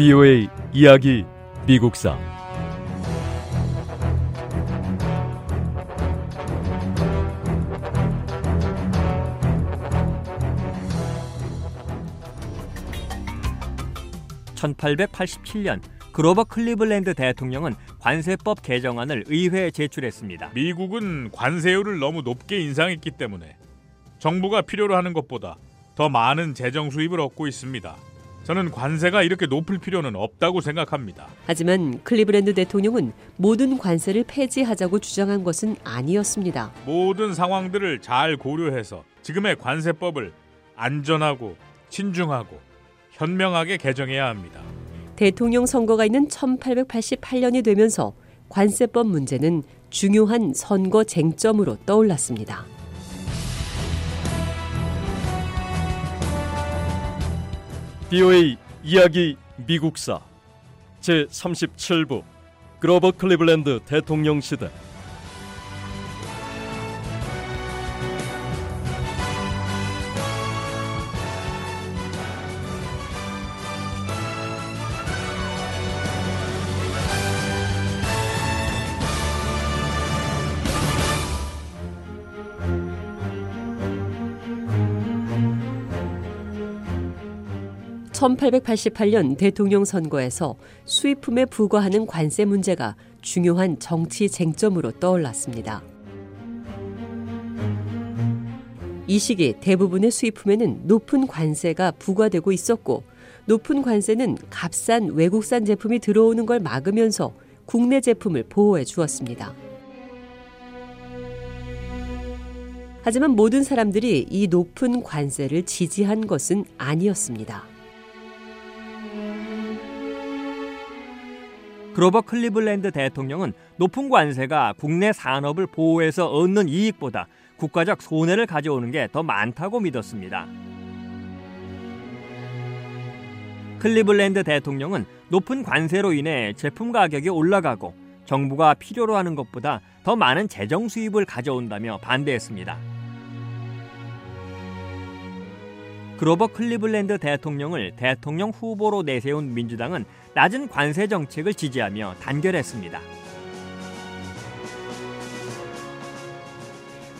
VOA 이야기 미국사 (1887년) 그로버 클리블랜드 대통령은 관세법 개정안을 의회에 제출했습니다. 미국은 관세율을 너무 높게 인상했기 때문에 정부가 필요로 하는 것보다 더 많은 재정 수입을 얻고 있습니다. 저는 관세가 이렇게 높을 필요는 없다고 생각합니다. 하지만 클리브랜드 대통령은 모든 관세를 폐지하자고 주장한 것은 아니었습니다. 모든 상황들을 잘 고려해서 지금의 관세법을 안전하고 친중하고 현명하게 개정해야 합니다. 대통령 선거가 있는 1888년이 되면서 관세법 문제는 중요한 선거 쟁점으로 떠올랐습니다. BOA 이야기 미국사. 제 37부 그로버 클리블랜드 대통령 시대 1888년 대통령 선거에서 수입품에 부과하는 관세 문제가 중요한 정치 쟁점으로 떠올랐습니다. 이 시기 대부분의 수입품에는 높은 관세가 부과되고 있었고 높은 관세는 값싼 외국산 제품이 들어오는 걸 막으면서 국내 제품을 보호해 주었습니다. 하지만 모든 사람들이 이 높은 관세를 지지한 것은 아니었습니다. 그로버 클리블랜드 대통령은 높은 관세가 국내 산업을 보호해서 얻는 이익보다 국가적 손해를 가져오는 게 더 많다고 믿었습니다. 클리블랜드 대통령은 높은 관세로 인해 제품 가격이 올라가고 정부가 필요로 하는 것보다 더 많은 재정 수입을 가져온다며 반대했습니다. 그로버 클리블랜드 대통령을 대통령 후보로 내세운 민주당은 낮은 관세 정책을 지지하며 단결했습니다.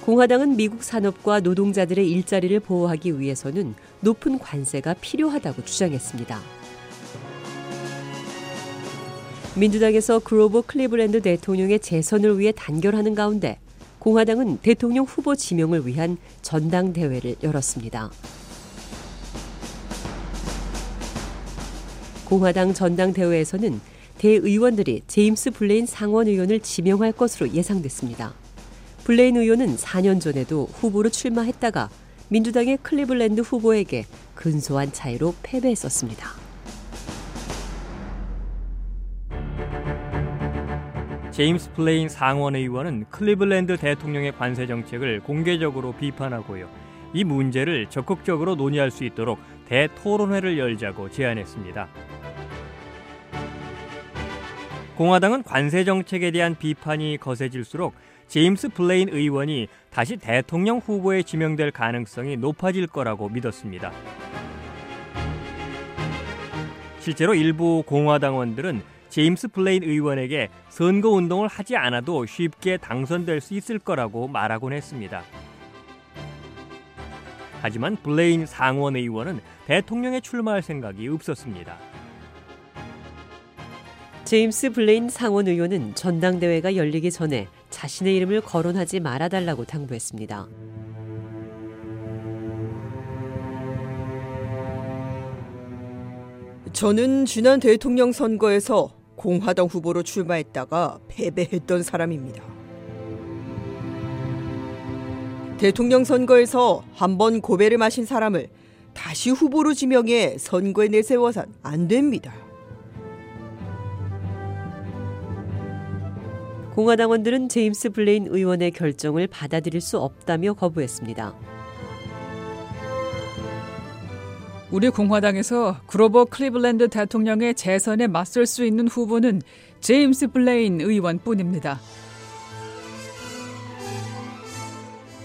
공화당은 미국 산업과 노동자들의 일자리를 보호하기 위해서는 높은 관세가 필요하다고 주장했습니다. 민주당에서 그로버 클리블랜드 대통령의 재선을 위해 단결하는 가운데 공화당은 대통령 후보 지명을 위한 전당대회를 열었습니다. 공화당 전당대회에서는 대의원들이 제임스 블레인 상원 의원을 지명할 것으로 예상됐습니다. 블레인 의원은 4년 전에도 후보로 출마했다가 민주당의 클리블랜드 후보에게 근소한 차이로 패배했었습니다. 제임스 블레인 상원 의원은 클리블랜드 대통령의 관세 정책을 공개적으로 비판하고요. 이 문제를 적극적으로 논의할 수 있도록 대토론회를 열자고 제안했습니다. 공화당은 관세 정책에 대한 비판이 거세질수록 제임스 블레인 의원이 다시 대통령 후보에 지명될 가능성이 높아질 거라고 믿었습니다. 실제로 일부 공화당원들은 제임스 블레인 의원에게 선거 운동을 하지 않아도 쉽게 당선될 수 있을 거라고 말하곤 했습니다. 하지만 블레인 상원 의원은 대통령에 출마할 생각이 없었습니다. 제임스 블레인 상원 의원은 전당대회가 열리기 전에 자신의 이름을 거론하지 말아달라고 당부했습니다. 저는 지난 대통령 선거에서 공화당 후보로 출마했다가 패배했던 사람입니다. 대통령 선거에서 한 번 고배를 마신 사람을 다시 후보로 지명해 선거에 내세워선 안 됩니다. 공화당원들은 제임스 블레인 의원의 결정을 받아들일 수 없다며 거부했습니다. 우리 공화당에서 그로버 클리블랜드 대통령의 재선에 맞설 수 있는 후보는 제임스 블레인 의원뿐입니다.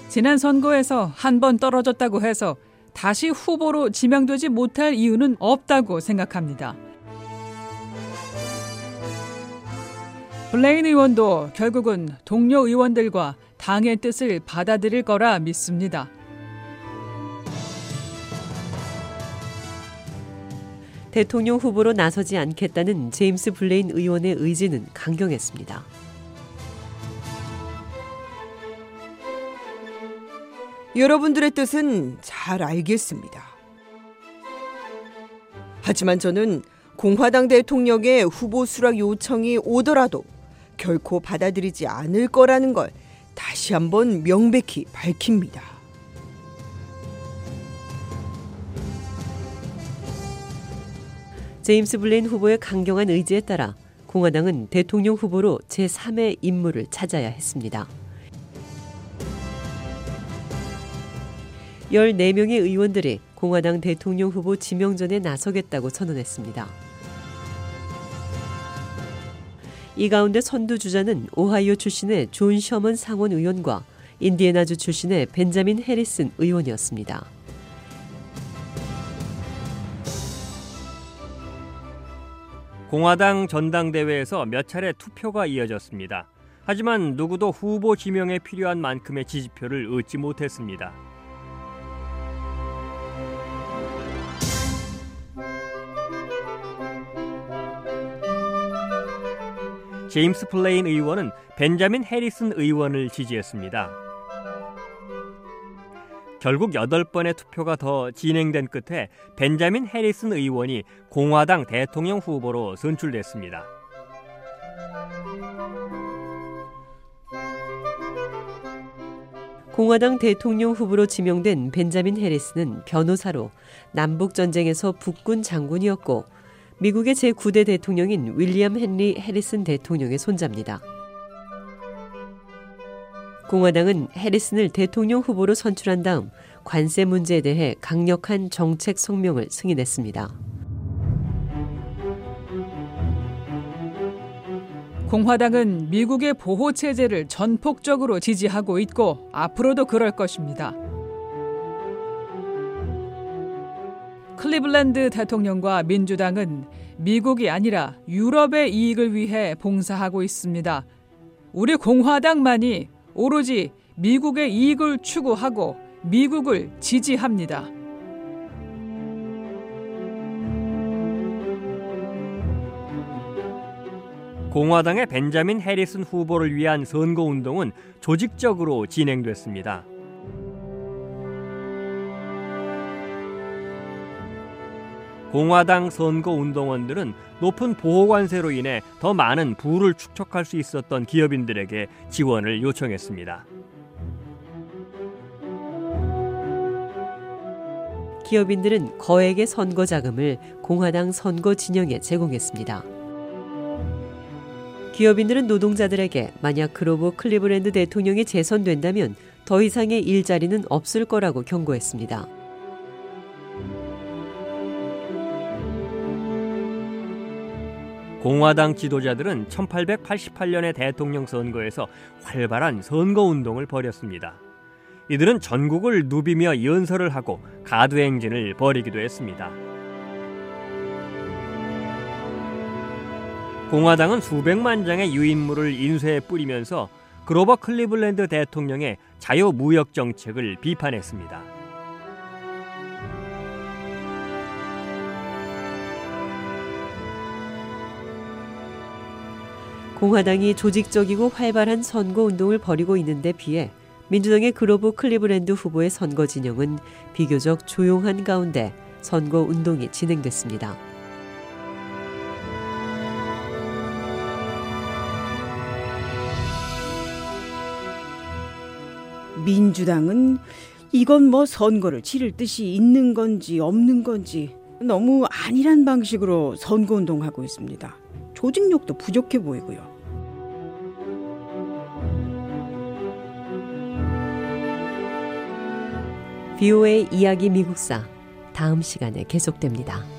지난 선거에서 한 번 떨어졌다고 해서 다시 후보로 지명되지 못할 이유는 없다고 생각합니다. 블레인 의원도 결국은 동료 의원들과 당의 뜻을 받아들일 거라 믿습니다. 대통령 후보로 나서지 않겠다는 제임스 블레인 의원의 의지는 강경했습니다. 여러분들의 뜻은 잘 알겠습니다. 하지만 저는 공화당 대통령의 후보 수락 요청이 오더라도 결코 받아들이지 않을 거라는 걸 다시 한번 명백히 밝힙니다. 제임스 블레인 후보의 강경한 의지에 따라 공화당은 대통령 후보로 제3의 인물을 찾아야 했습니다. 14명의 의원들이 공화당 대통령 후보 지명전에 나서겠다고 선언했습니다. 이 가운데 선두 주자는 오하이오 출신의 존 셔먼 상원 의원과 인디애나주 출신의 벤자민 해리슨 의원이었습니다. 공화당 전당대회에서 몇 차례 투표가 이어졌습니다. 하지만 누구도 후보 지명에 필요한 만큼의 지지표를 얻지 못했습니다. 제임스 블레인 의원은 벤자민 해리슨 의원을 지지했습니다. 결국 8번의 투표가 더 진행된 끝에 벤자민 해리슨 의원이 공화당 대통령 후보로 선출됐습니다. 공화당 대통령 후보로 지명된 벤자민 해리슨은 변호사로 남북 전쟁에서 북군 장군이었고 미국의 제9대 대통령인 윌리엄 헨리 해리슨 대통령의 손자입니다. 공화당은 해리슨을 대통령 후보로 선출한 다음 관세 문제에 대해 강력한 정책 성명을 승인했습니다. 공화당은 미국의 보호 체제를 전폭적으로 지지하고 있고 앞으로도 그럴 것입니다. 클리블랜드 대통령과 민주당은 미국이 아니라 유럽의 이익을 위해 봉사하고 있습니다. 우리 공화당만이 오로지 미국의 이익을 추구하고 미국을 지지합니다. 공화당의 벤자민 해리슨 후보를 위한 선거 운동은 조직적으로 진행됐습니다. 공화당 선거 운동원들은 높은 보호 관세로 인해 더 많은 부를 축적할 수 있었던 기업인들에게 지원을 요청했습니다. 기업인들은 거액의 선거 자금을 공화당 선거 진영에 제공했습니다. 기업인들은 노동자들에게 만약 그로버 클리브랜드 대통령이 재선된다면 더 이상의 일자리는 없을 거라고 경고했습니다. 공화당 지도자들은 1888년의 대통령 선거에서 활발한 선거 운동을 벌였습니다. 이들은 전국을 누비며 연설을 하고 가두 행진을 벌이기도 했습니다. 공화당은 수백만 장의 유인물을 인쇄해 뿌리면서 그로버 클리블랜드 대통령의 자유 무역 정책을 비판했습니다. 공화당이 조직적이고 활발한 선거 운동을 벌이고 있는데 비해 민주당의 그로브 클리브랜드 후보의 선거 진영은 비교적 조용한 가운데 선거 운동이 진행됐습니다. 민주당은 이건 뭐 선거를 치를 뜻이 있는 건지 없는 건지 너무 안일한 방식으로 선거 운동하고 있습니다. 조직력도 부족해 보이고요. 비오의 이야기 미국사 다음 시간에 계속됩니다.